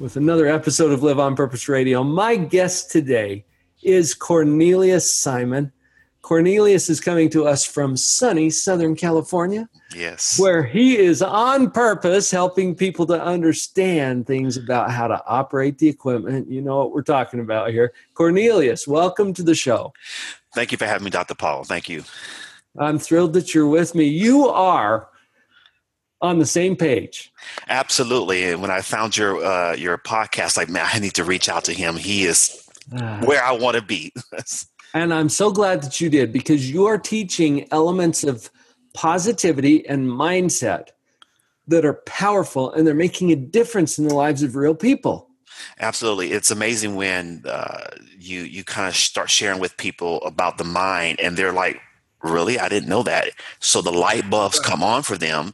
with another episode of Live on Purpose Radio. My guest today is Cornelius Simon. Cornelius is coming to us from sunny Southern California. Yes. Where he is on purpose helping people to understand things about how to operate the equipment. You know what we're talking about here. Cornelius, welcome to the show. Thank you for having me, Dr. Paul. Thank you. I'm thrilled that you're with me. You are on the same page. Absolutely. And when I found your uh, your podcast, like man, I need to reach out to him. He is uh, where I want to be. and I'm so glad that you did because you are teaching elements of positivity and mindset that are powerful and they're making a difference in the lives of real people. Absolutely, it's amazing when uh, you you kind of start sharing with people about the mind, and they're like, "Really, I didn't know that." So the light bulbs come on for them,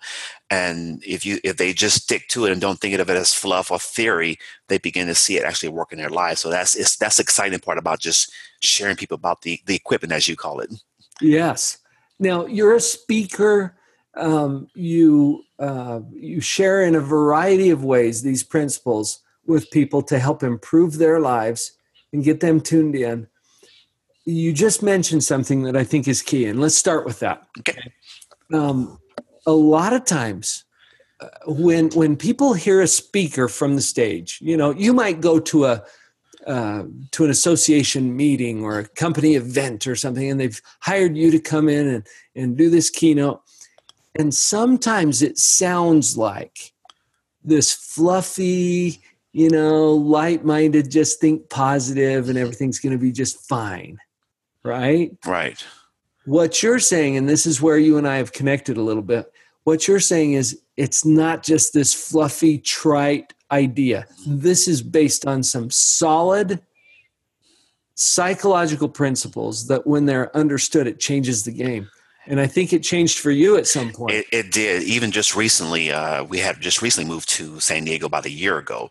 and if you if they just stick to it and don't think of it as fluff or theory they begin to see it actually work in their lives. So that's it's, that's the exciting part about just sharing people about the the equipment as you call it. Yes. Now you're a speaker. Um, you uh, you share in a variety of ways these principles with people to help improve their lives and get them tuned in you just mentioned something that i think is key and let's start with that okay um, a lot of times uh, when when people hear a speaker from the stage, you know, you might go to a uh, to an association meeting or a company event or something, and they've hired you to come in and, and do this keynote. And sometimes it sounds like this fluffy, you know, light minded, just think positive and everything's going to be just fine. Right? Right. What you're saying, and this is where you and I have connected a little bit, what you're saying is it's not just this fluffy, trite idea. This is based on some solid psychological principles that, when they're understood, it changes the game. And I think it changed for you at some point. It, it did. Even just recently, uh, we had just recently moved to San Diego about a year ago.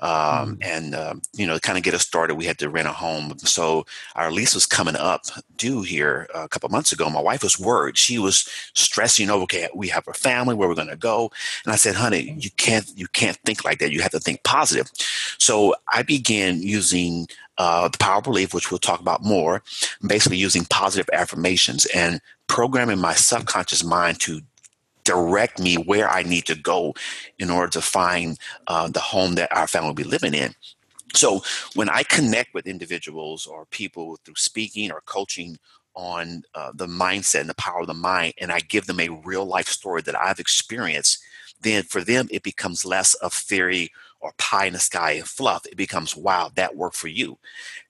Um, mm And, uh, you know, to kind of get us started, we had to rent a home. So our lease was coming up due here a couple months ago. My wife was worried. She was stressing over, okay, we have a family, where we're going to go. And I said, honey, you can't, you can't think like that. You have to think positive. So I began using uh, the power of belief, which we'll talk about more, basically using positive affirmations and programming my subconscious mind to direct me where I need to go in order to find uh, the home that our family will be living in. So when I connect with individuals or people through speaking or coaching on uh, the mindset and the power of the mind, and I give them a real life story that I've experienced, then for them it becomes less of theory or pie in the sky and fluff, it becomes, wow, that worked for you.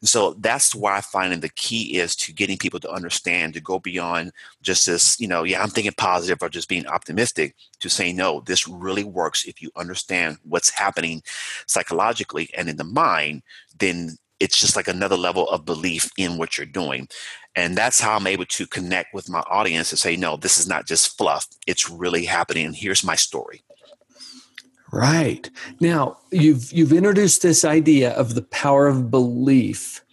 And so that's why I find the key is to getting people to understand, to go beyond just this, you know, yeah, I'm thinking positive or just being optimistic, to say, no, this really works if you understand what's happening psychologically and in the mind, then it's just like another level of belief in what you're doing. And that's how I'm able to connect with my audience and say, no, this is not just fluff. It's really happening. Here's my story. Right. Now, you've you've introduced this idea of the power of belief.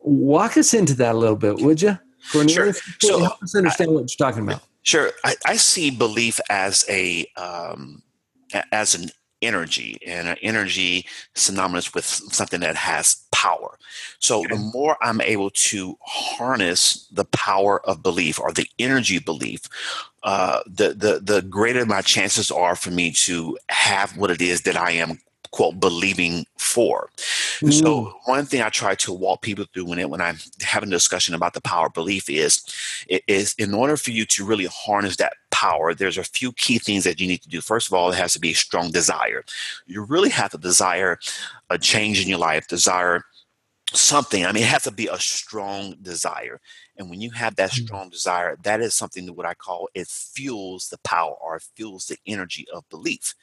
Walk us into that a little bit, would you? Cornelius? Sure. So, help us understand I, what you're talking about. Sure. I, I see belief as a um, as an energy and an energy synonymous with something that has power. So okay. the more I'm able to harness the power of belief or the energy belief, uh, the, the, the greater my chances are for me to have what it is that I am quote believing for. Mm. So one thing I try to walk people through when it when I'm having a discussion about the power of belief is is in order for you to really harness that power, there's a few key things that you need to do. First of all, it has to be a strong desire. You really have to desire a change in your life, desire something. I mean, it has to be a strong desire. And when you have that Mm. strong desire, that is something that what I call it fuels the power or fuels the energy of belief.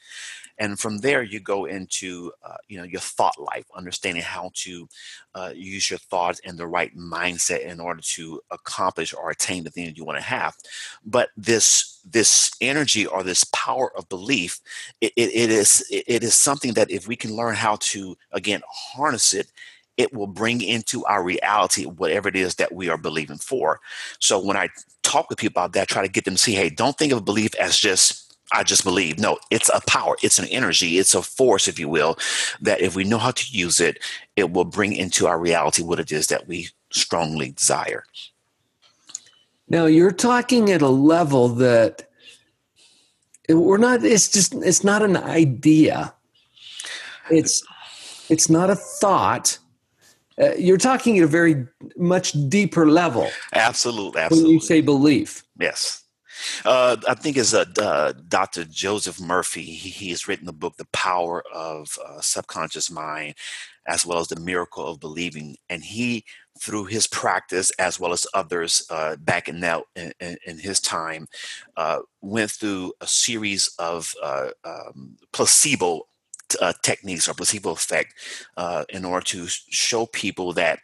And from there, you go into uh, you know your thought life, understanding how to uh, use your thoughts and the right mindset in order to accomplish or attain the thing that you want to have. But this this energy or this power of belief, it, it, it is it is something that if we can learn how to again harness it it will bring into our reality whatever it is that we are believing for. So when I talk with people about that, try to get them to see, hey, don't think of belief as just I just believe. No, it's a power, it's an energy, it's a force, if you will, that if we know how to use it, it will bring into our reality what it is that we strongly desire. Now you're talking at a level that we're not. It's just. It's not an idea. It's. It's not a thought. Uh, you're talking at a very much deeper level Absolutely, absolutely. when you say belief. Yes. Uh, I think it's uh, uh, Dr. Joseph Murphy. He, he has written the book, The Power of uh, Subconscious Mind, as well as The Miracle of Believing. And he, through his practice, as well as others uh, back in, that, in, in- his time, uh, went through a series of uh, um, placebo uh, techniques or placebo effect uh, in order to show people that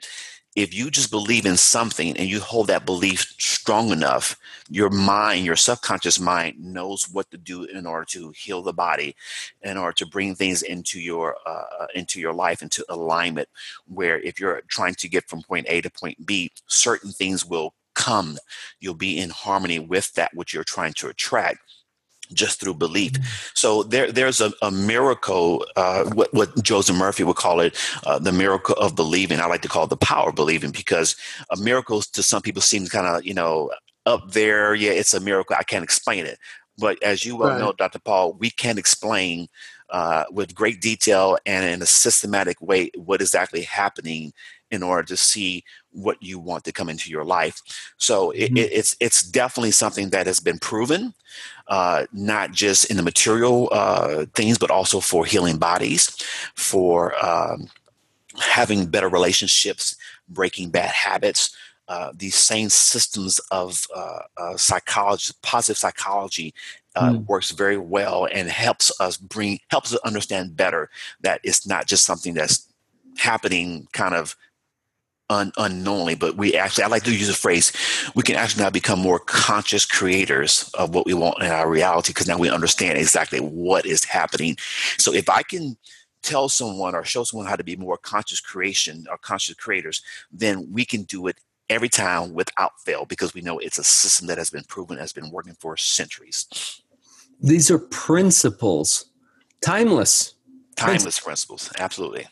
if you just believe in something and you hold that belief strong enough, your mind, your subconscious mind knows what to do in order to heal the body, in order to bring things into your uh, into your life into alignment. Where if you're trying to get from point A to point B, certain things will come. You'll be in harmony with that which you're trying to attract just through belief. So there, there's a, a miracle, uh, what, what Joseph Murphy would call it, uh, the miracle of believing. I like to call it the power of believing because a miracle to some people seems kind of, you know, up there. Yeah, it's a miracle. I can't explain it. But as you well Right. know, Dr. Paul, we can explain uh, with great detail and in a systematic way what is actually happening in order to see what you want to come into your life. So Mhm. it, it's it's definitely something that has been proven, uh, not just in the material uh, things, but also for healing bodies, for um, having better relationships, breaking bad habits. Uh, these same systems of uh, uh, psychology, positive psychology, uh, Mm. works very well and helps us bring helps us understand better that it's not just something that's happening kind of un- unknowingly, but we actually, I like to use the phrase, we can actually now become more conscious creators of what we want in our reality because now we understand exactly what is happening. So if I can tell someone or show someone how to be more conscious creation or conscious creators, then we can do it every time without fail because we know it's a system that has been proven, has been working for centuries. These are principles, timeless, Timeless principles, absolutely.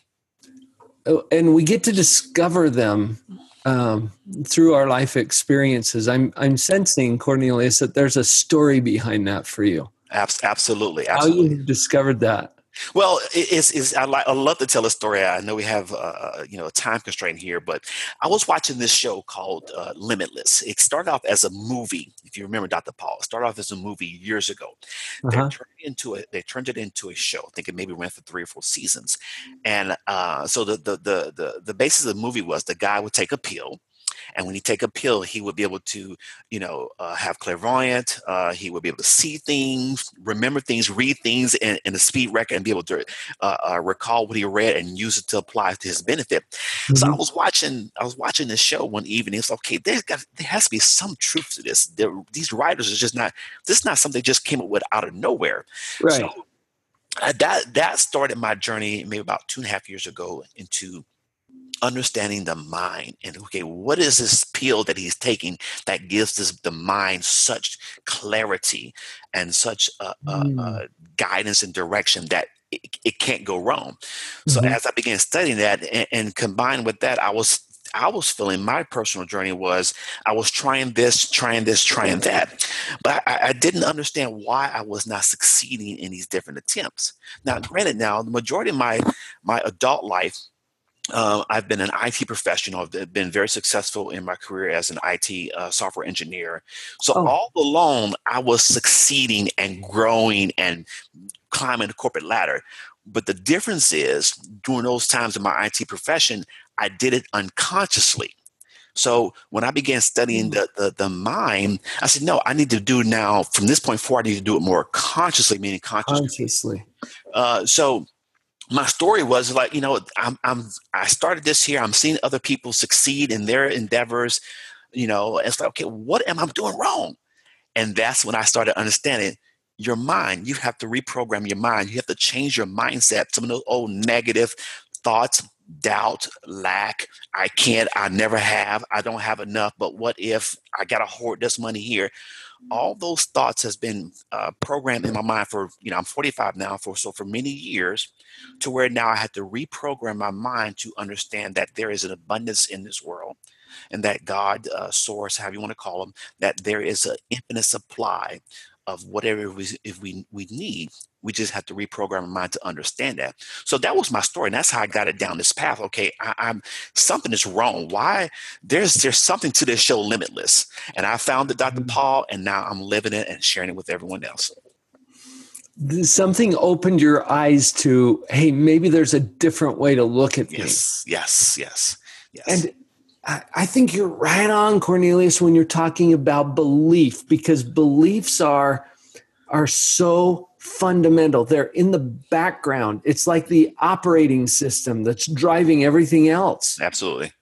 And we get to discover them um, through our life experiences. I'm I'm sensing Cornelius that there's a story behind that for you. Abs- absolutely, How absolutely. you discovered that? Well, it- it's, it's I, like, I love to tell a story. I know we have uh, you know a time constraint here, but I was watching this show called uh, Limitless. It started off as a movie, if you remember, Dr. Paul. It started off as a movie years ago. They Uh-huh. turned it into a, they turned it into a show. I think it maybe ran for three or four seasons. And uh, so the, the the the the basis of the movie was the guy would take a pill, and when he take a pill, he would be able to you know uh, have clairvoyant. Uh, he would be able to see things, remember things, read things in, in a speed record, and be able to uh, uh, recall what he read and use it to apply to his benefit. So I Mhm. was watching, I was watching this show one evening. It's okay. There's got, there has to be some truth to this. There, these writers are just not. This is not something they just came up with out of nowhere. Right. So uh, that that started my journey maybe about two and a half years ago into understanding the mind and okay what is this pill that he's taking that gives this the mind such clarity and such uh, Mm. uh, guidance and direction that it, it can't go wrong so Mhm. as i began studying that and, and combined with that i was I was feeling my personal journey was I was trying this, trying this, trying that, but I, I didn't understand why I was not succeeding in these different attempts. Now, granted, now the majority of my my adult life, uh, I've been an IT professional. I've been very successful in my career as an IT uh, software engineer. So Oh. all along, I was succeeding and growing and climbing the corporate ladder. But the difference is, during those times in my IT profession, I did it unconsciously. So when I began studying the, the, the mind, I said, no, I need to do now from this point forward. I need to do it more consciously, meaning consciously. Consciously. Uh, so my story was like, you know, I'm, I'm I started this here. I'm seeing other people succeed in their endeavors. You know, it's like, okay, what am I doing wrong? And that's when I started understanding your mind. You have to reprogram your mind. You have to change your mindset. Some of those old negative thoughts, doubt, lack, I can't, I never have, I don't have enough, but what if I got to hoard this money here? All those thoughts has been uh, programmed in my mind for, you know, I'm 45 now, for so for many years, to where now I had to reprogram my mind to understand that there is an abundance in this world and that God, uh, source, however you want to call them, that there is an infinite supply of whatever we, if we we need. We just have to reprogram our mind to understand that. So that was my story, and that's how I got it down this path. Okay, I, am something is wrong. Why? There's there's something to this show, Limitless, and I found it, Dr. Mm-hmm. Paul, and now I'm living it and sharing it with everyone else. Something opened your eyes to, hey, maybe there's a different way to look at things. Yes, yes, yes, yes. And I think you're right on, Cornelius, when you're talking about belief, because beliefs are are so fundamental. They're in the background. It's like the operating system that's driving everything else. Absolutely.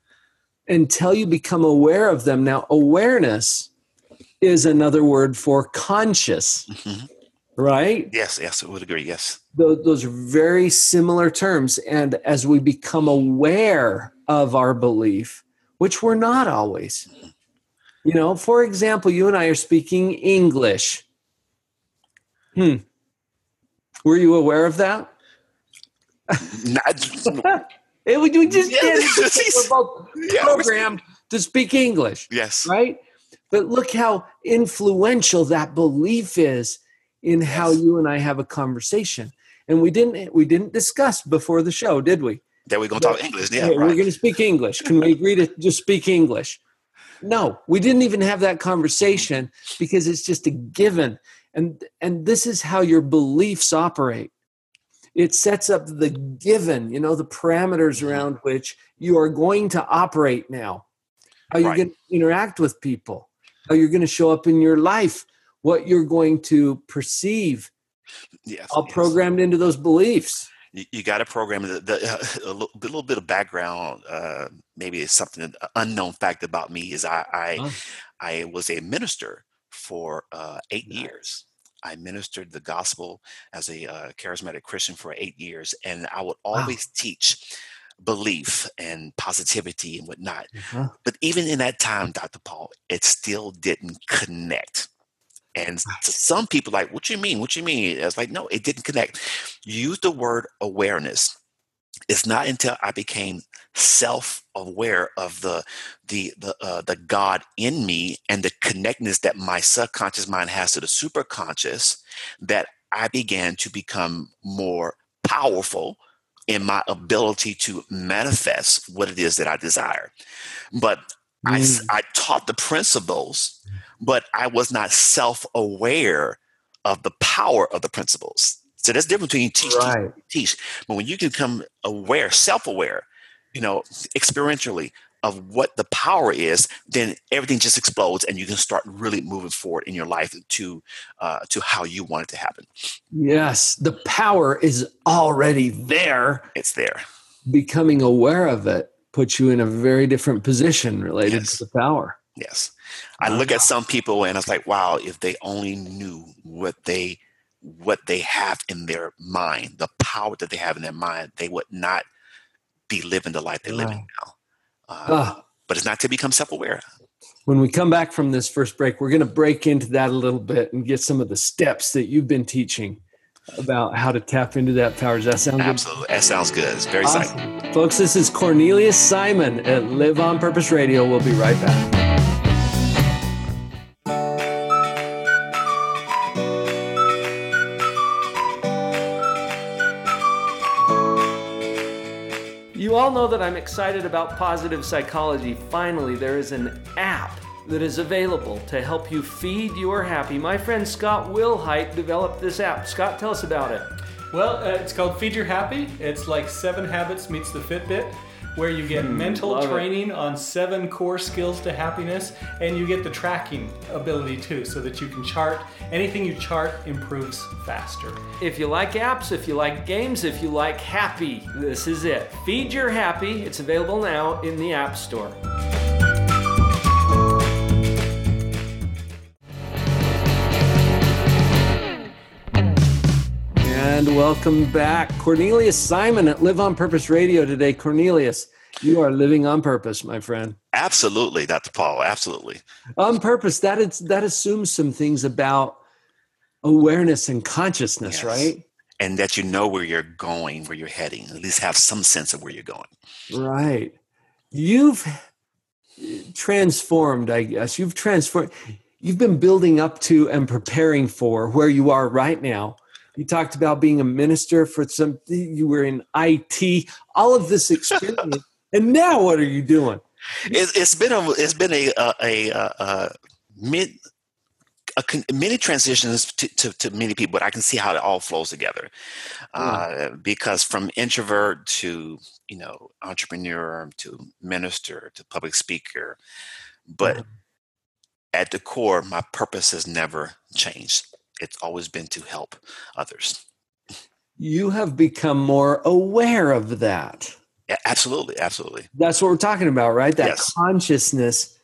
Until you become aware of them. Now, awareness is another word for conscious. Mm-hmm. Right? Yes, yes, I would agree. Yes. Those, those are very similar terms. And as we become aware of our belief, which we're not always. You know, for example, you and I are speaking English. Hmm. Were you aware of that? Not, it, we just yeah, did. We're both yeah, programmed to speak English. Yes. Right? But look how influential that belief is in yes. how you and I have a conversation. And we didn't we didn't discuss before the show, did we? that we're going to talk English. Yeah, right. We're going to speak English. Can we agree to just speak English? No, we didn't even have that conversation because it's just a given. And and this is how your beliefs operate. It sets up the given, you know, the parameters mm-hmm. around which you are going to operate now. How you're right. going to interact with people, how you're going to show up in your life, what you're going to perceive. Yes, all yes. programmed into those beliefs you, you got to program the, the, uh, a little, little, bit of background uh, maybe it's something an unknown fact about me is i i, oh. I was a minister for uh, eight nice. years i ministered the gospel as a uh, charismatic christian for eight years and i would always wow. teach belief and positivity and whatnot uh-huh. but even in that time dr paul it still didn't connect and some people like, what you mean? What you mean? It's like, no, it didn't connect. Use the word awareness. It's not until I became self-aware of the the the uh, the God in me and the connectedness that my subconscious mind has to the superconscious that I began to become more powerful in my ability to manifest what it is that I desire. But mm. I, I taught the principles but I was not self aware of the power of the principles. So that's different between teach, right. teach, teach. But when you can become aware, self aware, you know, experientially of what the power is, then everything just explodes, and you can start really moving forward in your life to uh, to how you want it to happen. Yes, the power is already there. It's there. Becoming aware of it puts you in a very different position related yes. to the power. Yes. I look at some people and it's like, wow, if they only knew what they what they have in their mind, the power that they have in their mind, they would not be living the life they're living now. Uh, but it's not to become self-aware. When we come back from this first break, we're going to break into that a little bit and get some of the steps that you've been teaching about how to tap into that power. Does that sound good? Absolutely. That sounds good. It's very awesome. exciting. Folks, this is Cornelius Simon at Live on Purpose Radio. We'll be right back. All know that I'm excited about positive psychology. Finally, there is an app that is available to help you feed your happy. My friend Scott Wilhite developed this app. Scott, tell us about it. Well, uh, it's called Feed Your Happy. It's like Seven Habits meets the Fitbit. Where you get Mm, mental love it. training on seven core skills to happiness, and you get the tracking ability too, so that you can chart anything you chart improves faster. If you like apps, if you like games, if you like happy, this is it. Feed Your Happy. It's available now in the App Store. And welcome back. Cornelius Simon at Live on Purpose Radio today. Cornelius, you are living on purpose, my friend. Absolutely, Dr. Paul. Absolutely. On purpose, that is that assumes some things about awareness and consciousness, Yes. right? And that you know where you're going, where you're heading, at least have some sense of where you're going. Right. You've transformed, I guess. You've transformed. You've been building up to and preparing for where you are right now. You talked about being a minister for some, you were in IT, all of this experience. and now what are you doing? It, it's been a it's been a a, a, a, mid a con- many transitions to, to, to many people, but I can see how it all flows together. Uh, because from introvert to you know entrepreneur to minister to public speaker, but at the core, my purpose has never changed. It's always been to help others. You have become more aware of that. Yeah, absolutely, absolutely. That's what we're talking about, right? That Yes. consciousness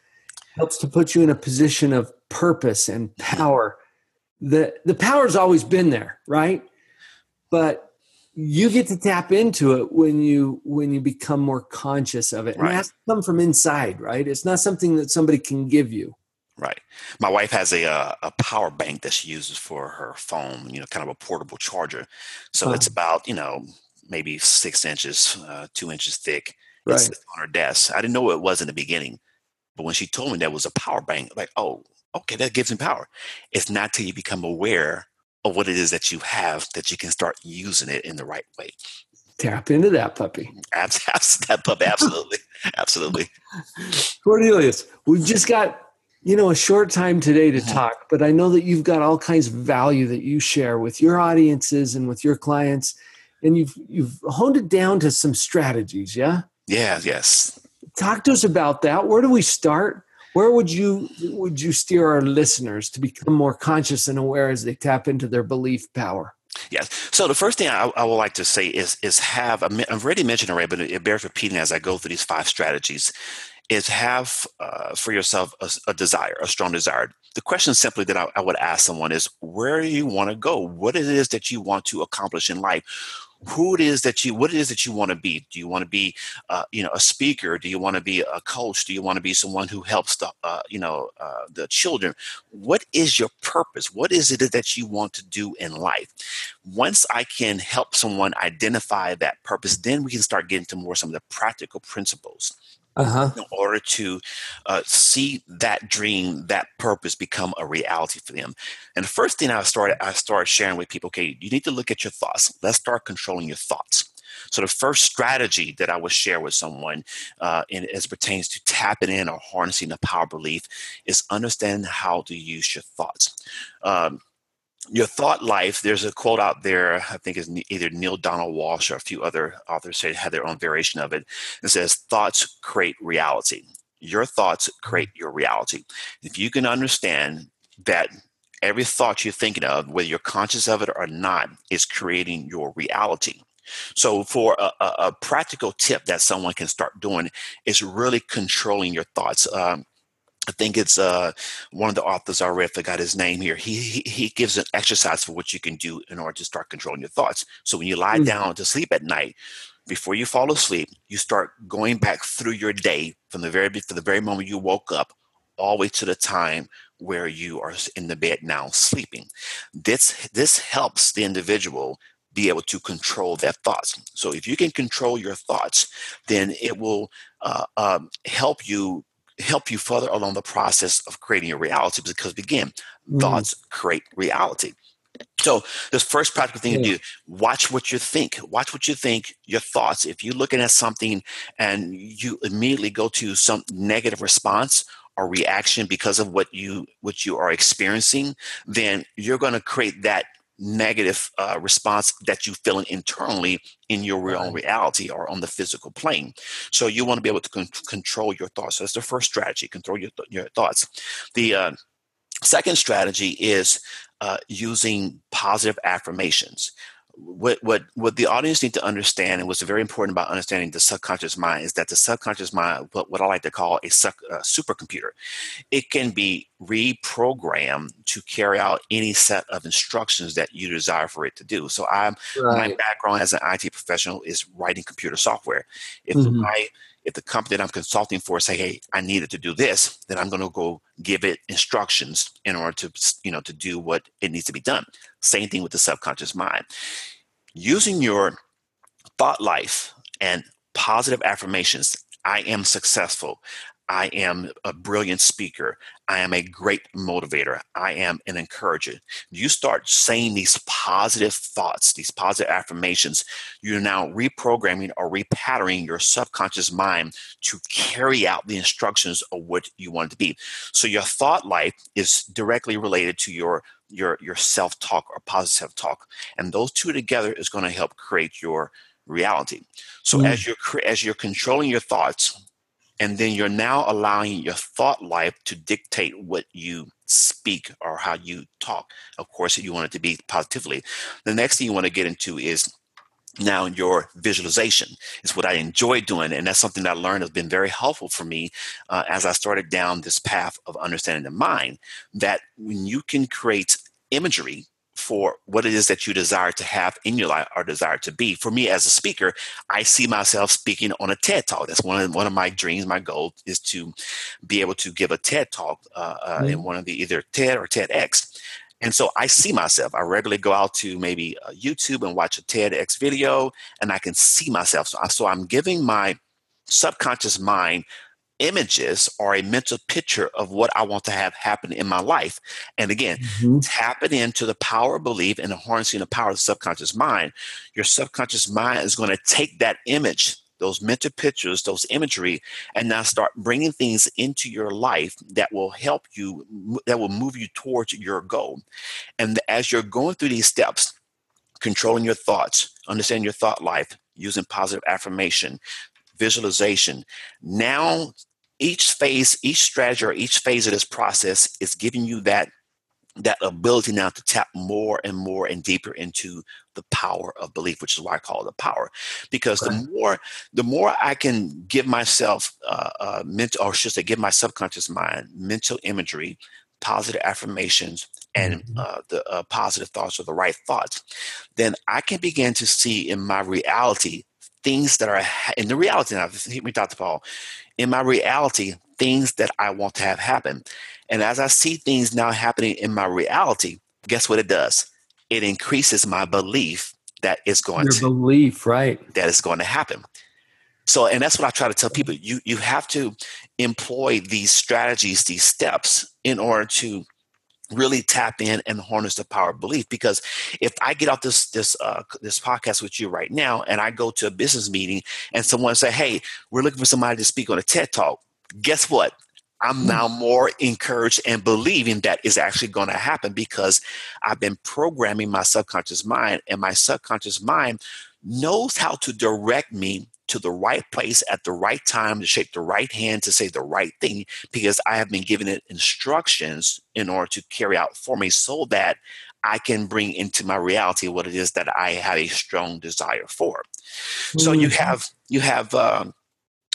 helps to put you in a position of purpose and power. The the power's always been there, right? But you get to tap into it when you when you become more conscious of it. And Right. it has to come from inside, right? It's not something that somebody can give you. Right. My wife has a uh, a power bank that she uses for her phone. You know, kind of a portable charger. So it's Uh-huh. about you know maybe six inches, uh, two inches thick. Right. sits on her desk. I didn't know what it was in the beginning, but when she told me that was a power bank, like, oh, okay, that gives me power. It's not till you become aware of what it is that you have that you can start using it in the right way. Tap into that puppy. Abs- that pup, absolutely, absolutely. Cornelius, we've just got you know a short time today to Mhm. talk, but I know that you've got all kinds of value that you share with your audiences and with your clients, and you've you've honed it down to some strategies. Yeah, Yeah, yes. talk to us about that. Where do we start? Where would you would you steer our listeners to become more conscious and aware as they tap into their belief power? Yes. So the first thing I, I would like to say is is have I've already mentioned already, but it bears repeating as I go through these five strategies. Is have uh, for yourself a, a desire, a strong desire. The question simply that I, I would ask someone is, where do you want to go? What it is that you want to accomplish in life? Who it is that you, what it is that you want to be? Do you want to be, uh, you know, a speaker? Do you want to be a coach? Do you want to be someone who helps the, uh, you know, uh, the children? What is your purpose? What is it that you want to do in life? once I can help someone identify that purpose, then we can start getting to more some of the practical principles Uh huh. in order to uh, see that dream, that purpose become a reality for them. And the first thing I started, I started sharing with people, okay, you need to look at your thoughts. Let's start controlling your thoughts. So the first strategy that I would share with someone, uh, in, as pertains to tapping in or harnessing the power of belief, is understand how to use your thoughts. Um, your thought life there's a quote out there i think is either Neale Donald Walsch or a few other authors say had their own variation of it. It says thoughts create reality. Your thoughts create your reality. If you can understand that every thought you're thinking of whether you're conscious of it or not is creating your reality. So for a, a, a practical tip that someone can start doing is really controlling your thoughts. Um, I think it's uh, one of the authors I read, forgot his name here. He, he he gives an exercise for what you can do in order to start controlling your thoughts. So when you lie Mm. down to sleep at night, before you fall asleep, you start going back through your day from the very from the very moment you woke up, all the way to the time where you are in the bed now sleeping. This this helps the individual be able to control their thoughts. So if you can control your thoughts, then it will uh, um, help you help you further along the process of creating your reality because again Mm. thoughts create reality. So the first practical thing to do watch what you think. Watch what you think your thoughts. If you're looking at something and you immediately go to some negative response or reaction because of what you what you are experiencing then you're going to create that negative uh, response that you're feeling internally in your real right. reality or on the physical plane. So you want to be able to con- control your thoughts. So that's the first strategy: control your th- your thoughts. The uh, second strategy is uh, using positive affirmations what what what the audience need to understand and what's very important about understanding the subconscious mind is that the subconscious mind what, what i like to call a, a supercomputer it can be reprogrammed to carry out any set of instructions that you desire for it to do so i'm right. my background as an it professional is writing computer software if mm-hmm. my if the company that I'm consulting for say, "Hey, I needed to do this," then I'm going to go give it instructions in order to, you know, to do what it needs to be done. Same thing with the subconscious mind. Using your thought life and positive affirmations. I am successful. I am a brilliant speaker. I am a great motivator. I am an encourager. You start saying these positive thoughts, these positive affirmations, you're now reprogramming or repatterning your subconscious mind to carry out the instructions of what you want it to be. So your thought life is directly related to your your your self-talk or positive talk. And those two together is going to help create your reality. So mm. as you're as you're controlling your thoughts, and then you're now allowing your thought life to dictate what you speak or how you talk. Of course, you want it to be positively. The next thing you want to get into is now your visualization is what i enjoy doing and that's something that i learned has been very helpful for me uh, as i started down this path of understanding the mind that when you can create imagery for what it is that you desire to have in your life or desire to be. For me as a speaker, I see myself speaking on a TED Talk. That's one of one of my dreams. My goal is to be able to give a TED Talk uh, uh, mm-hmm. in one of the either TED or TEDx. And so I see myself. I regularly go out to maybe uh, YouTube and watch a TEDx video, and I can see myself. So, so I'm giving my subconscious mind images or a mental picture of what I want to have happen in my life. And again, mm-hmm. tapping into the power of belief and harnessing the power of the subconscious mind. Your subconscious mind is going to take that image, those mental pictures, those imagery, and now start bringing things into your life that will help you, that will move you towards your goal. And as you're going through these steps, controlling your thoughts, understanding your thought life, using positive affirmation, visualization. Now, each phase, each strategy, or each phase of this process is giving you that that ability now to tap more and more and deeper into the power of belief which is why i call it the power because right. the more the more i can give myself uh, uh mental or should say give my subconscious mind mental imagery positive affirmations and mm-hmm. uh, the uh, positive thoughts or the right thoughts then i can begin to see in my reality things that are in the reality now, me, Dr. Paul, in my reality, things that I want to have happen. And as I see things now happening in my reality, guess what it does? It increases my belief that it's going Your to belief, right? That it's going to happen. So, and that's what I try to tell people. You you have to employ these strategies, these steps, in order to really tap in and harness the power of belief because if i get off this this uh, this podcast with you right now and i go to a business meeting and someone say hey we're looking for somebody to speak on a ted talk guess what i'm hmm. now more encouraged and believing that is actually going to happen because i've been programming my subconscious mind and my subconscious mind knows how to direct me to the right place at the right time to shake the right hand to say the right thing because I have been given it instructions in order to carry out for me so that I can bring into my reality what it is that I have a strong desire for. Mm-hmm. So you mm-hmm. have you have um,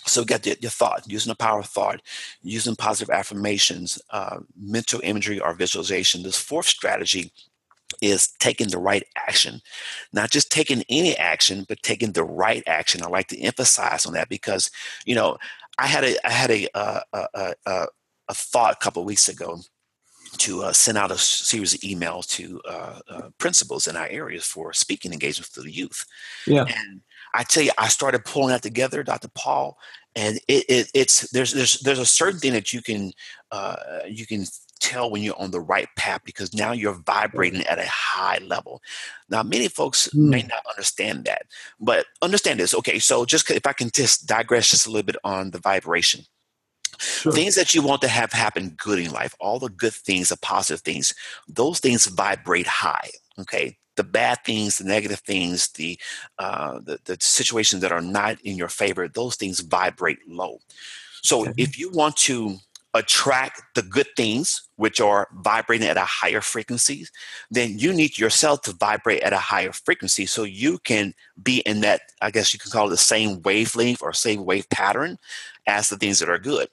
so get the, your thought using the power of thought using positive affirmations uh, mental imagery or visualization this fourth strategy is taking the right action. Not just taking any action, but taking the right action. I like to emphasize on that because, you know, I had a I had a uh, a, a, a thought a couple weeks ago to uh, send out a series of emails to uh, uh, principals in our areas for speaking engagements to the youth. Yeah. And I tell you, I started pulling that together, Dr. Paul, and it, it, it's there's there's there's a certain thing that you can uh, you can tell when you're on the right path because now you're vibrating at a high level. Now, many folks mm. may not understand that, but understand this. Okay, so just if I can just digress just a little bit on the vibration. Sure. Things that you want to have happen good in life, all the good things, the positive things, those things vibrate high. Okay, the bad things, the negative things, the, uh, the the situations that are not in your favor, those things vibrate low. So okay. if you want to attract the good things which are vibrating at a higher frequency then you need yourself to vibrate at a higher frequency so you can be in that i guess you can call it the same wavelength or same wave pattern as the things that are good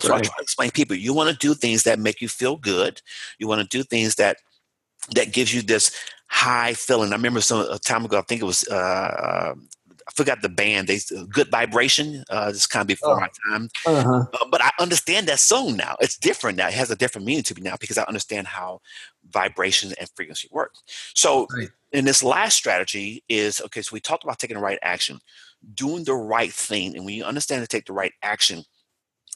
so right. I try to explain to people you want to do things that make you feel good. You want to do things that that gives you this high feeling. I remember some a time ago. I think it was uh, uh I forgot the band. They good vibration. Uh, this kind of before oh. my time. Uh-huh. Uh, but I understand that song now. It's different now. It has a different meaning to me now because I understand how vibration and frequency work. So. Right. In this last strategy is okay. So we talked about taking the right action, doing the right thing, and when you understand to take the right action,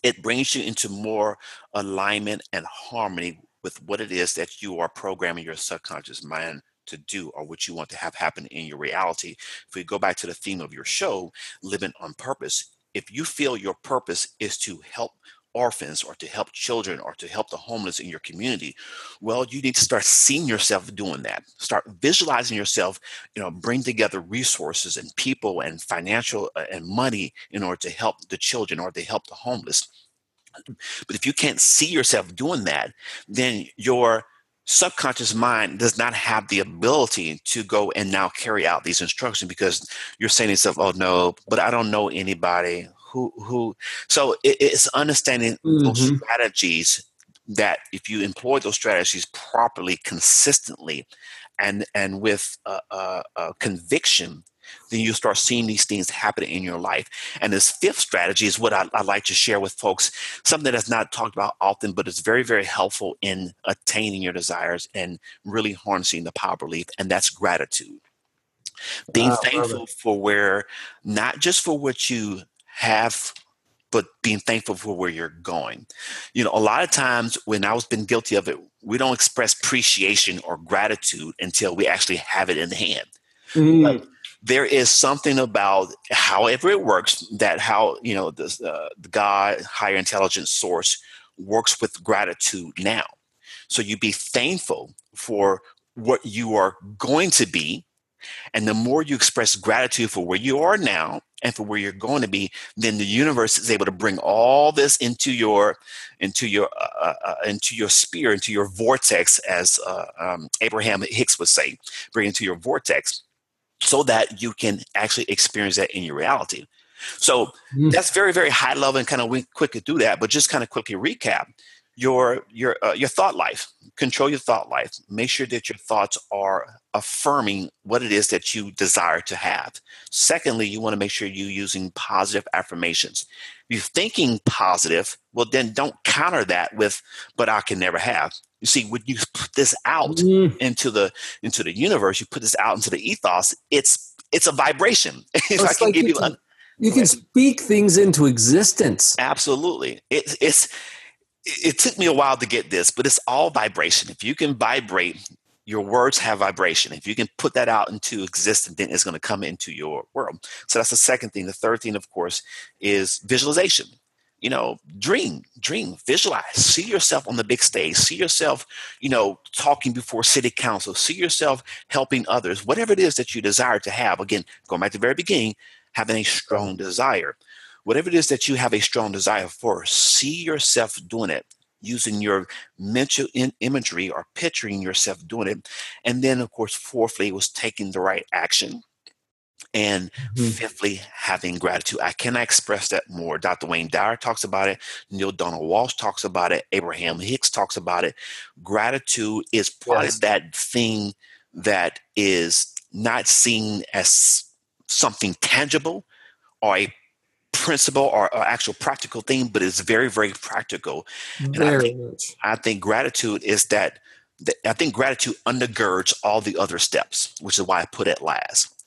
it brings you into more alignment and harmony with what it is that you are programming your subconscious mind to do or what you want to have happen in your reality. If we go back to the theme of your show, living on purpose, if you feel your purpose is to help orphans or to help children or to help the homeless in your community well you need to start seeing yourself doing that start visualizing yourself you know bring together resources and people and financial uh, and money in order to help the children or to help the homeless but if you can't see yourself doing that then your subconscious mind does not have the ability to go and now carry out these instructions because you're saying to yourself oh no but i don't know anybody who who so it, it's understanding mm-hmm. those strategies that if you employ those strategies properly consistently and and with a, a, a conviction then you start seeing these things happen in your life. And this fifth strategy is what I, I, like to share with folks, something that's not talked about often, but it's very, very helpful in attaining your desires and really harnessing the power of belief, and that's gratitude. Being wow, thankful for where, not just for what you have but being thankful for where you're going. You know, a lot of times when I was been guilty of it, we don't express appreciation or gratitude until we actually have it in the hand. Mm. There is something about however it works that how you know the, uh, the God higher intelligence source works with gratitude now. So you be thankful for what you are going to be and the more you express gratitude for where you are now and for where you're going to be, then the universe is able to bring all this into your into your uh, uh, uh into your sphere, into your vortex, as uh, um, Abraham Hicks would say, bring into your vortex, so that you can actually experience that in your reality. So mm. that's very very high level and kind of we quickly do that, but just kind of quickly recap your your uh, your thought life. Control your thought life. Make sure that your thoughts are affirming what it is that you desire to have. Secondly you want to make sure you're using positive affirmations. If you're thinking positive well then don't counter that with but i can never have. You see when you put this out mm. into the into the universe you put this out into the ethos it's it's a vibration. If i can like give you, can, you can speak things into existence. Absolutely. It, it's it took me a while to get this, but it's all vibration. If you can vibrate, your words have vibration. If you can put that out into existence, then it's going to come into your world. So that's the second thing. The third thing, of course, is visualization. You know, dream, dream, visualize. See yourself on the big stage. See yourself, you know, talking before city council. See yourself helping others. Whatever it is that you desire to have. Again, going back to the very beginning, having a strong desire whatever it is that you have a strong desire for, see yourself doing it using your mental imagery or picturing yourself doing it. And then, of course, fourthly, was taking the right action. And mm-hmm. fifthly, having gratitude. I cannot express that more. Dr. Wayne Dyer talks about it. Neale Donald Walsch talks about it. Abraham Hicks talks about it. Gratitude is part yes. of that thing that is not seen as something tangible or a principle or, or, actual practical thing, but it's very, very practical. Very and I think, much. I think gratitude is that, that, I think gratitude undergirds all the other steps, which is why I put it last.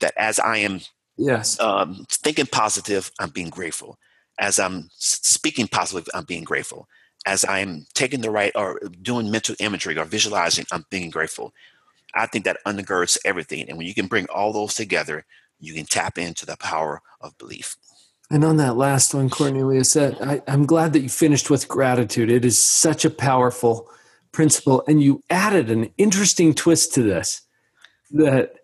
That as I am yes um, thinking positive, I'm being grateful. As I'm speaking positive, I'm being grateful. As I'm taking the right or doing mental imagery or visualizing, I'm being grateful. I think that undergirds everything. And when you can bring all those together, you can tap into the power of belief. And on that last one, Cornelius said, I, am glad that you finished with gratitude. It is such a powerful, principle, and you added an interesting twist to this that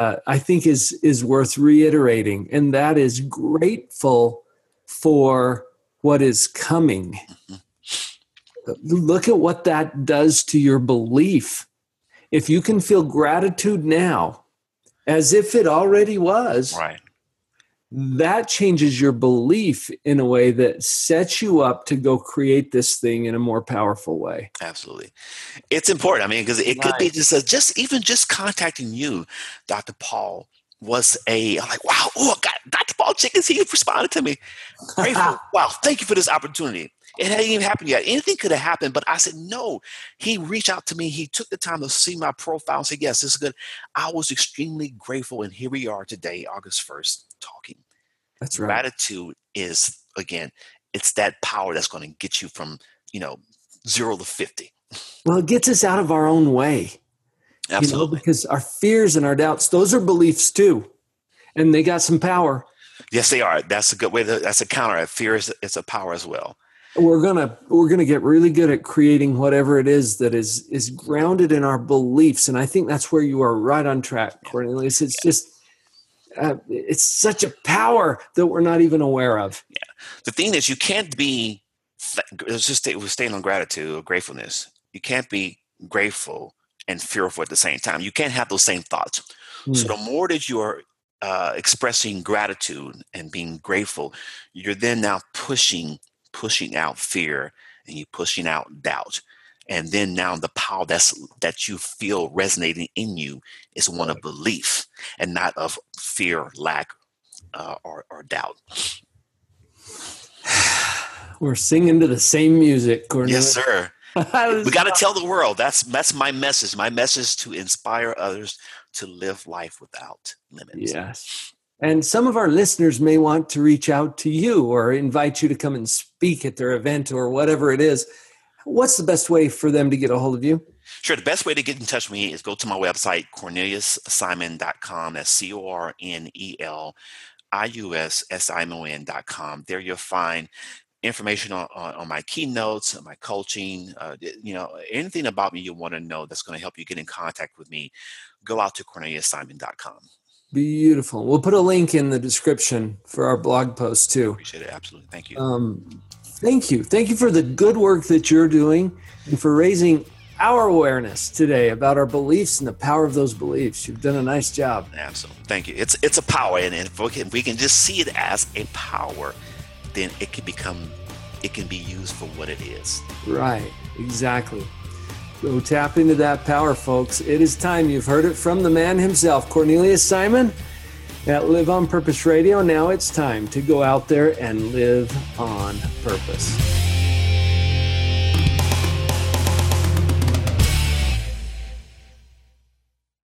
uh, I think is is worth reiterating, and that is grateful for what is coming. Look at what that does to your belief. If you can feel gratitude now, as if it already was, Right. That changes your belief in a way that sets you up to go create this thing in a more powerful way. Absolutely. It's important. I mean, because it could be just a, just even just contacting you, Dr. Paul, was a I'm like, wow, oh God, Dr. Paul Jenkins he responded to me. Grateful. wow, thank you for this opportunity. It hadn't even happened yet. Anything could have happened, but I said no. He reached out to me. He took the time to see my profile and say, yes, this is good. I was extremely grateful. And here we are today, August 1st, talking. That's right. Gratitude is, again, it's that power that's going to get you from, you know, zero to 50. Well, it gets us out of our own way. You know, Absolutely. because our fears and our doubts, those are beliefs too. And they got some power. Yes, they are. That's a good way. To, that's a counter. Fear is it's a power as well. We're gonna we're gonna get really good at creating whatever it is that is is grounded in our beliefs. And I think that's where you are right on track, Cornelius. It's just uh, it's such a power that we're not even aware of. Yeah. The thing is, you can't be. Let's just stay, we're staying on gratitude or gratefulness. You can't be grateful and fearful at the same time. You can't have those same thoughts. So the more that you are uh, expressing gratitude and being grateful, you're then now pushing pushing out fear and you pushing out doubt. And then now the power that's that you feel resonating in you is one of belief and not of fear, lack, uh, or, or doubt. We're singing to the same music, Cornelius. Yes, sir. We got to tell the world. That's that's my message. My message to inspire others to live life without limits. Yes. And some of our listeners may want to reach out to you or invite you to come and speak at their event or whatever it is. What's the best way for them to get a hold of you? Sure. The best way to get in touch with me is go to my website, corneliussimon.com. That's C O R N E L I U S S I M O N.com. There you'll find information on, on, my keynotes, my coaching, uh, you know, anything about me you want to know that's going to help you get in contact with me. Go out to corneliussimon.com. Beautiful. We'll put a link in the description for our blog post too. Appreciate it. Absolutely. Thank you. Um, thank you. Thank you for the good work that you're doing and for raising our awareness today about our beliefs and the power of those beliefs. You've done a nice job. Absolutely. Thank you. It's it's a power, and if we can, we can just see it as a power, then it can become, it can be used for what it is. Right, exactly. Go tap into that power, folks. It is time. You've heard it from the man himself, Cornelius Simon at Live on Purpose Radio. Now it's time to go out there and live on purpose.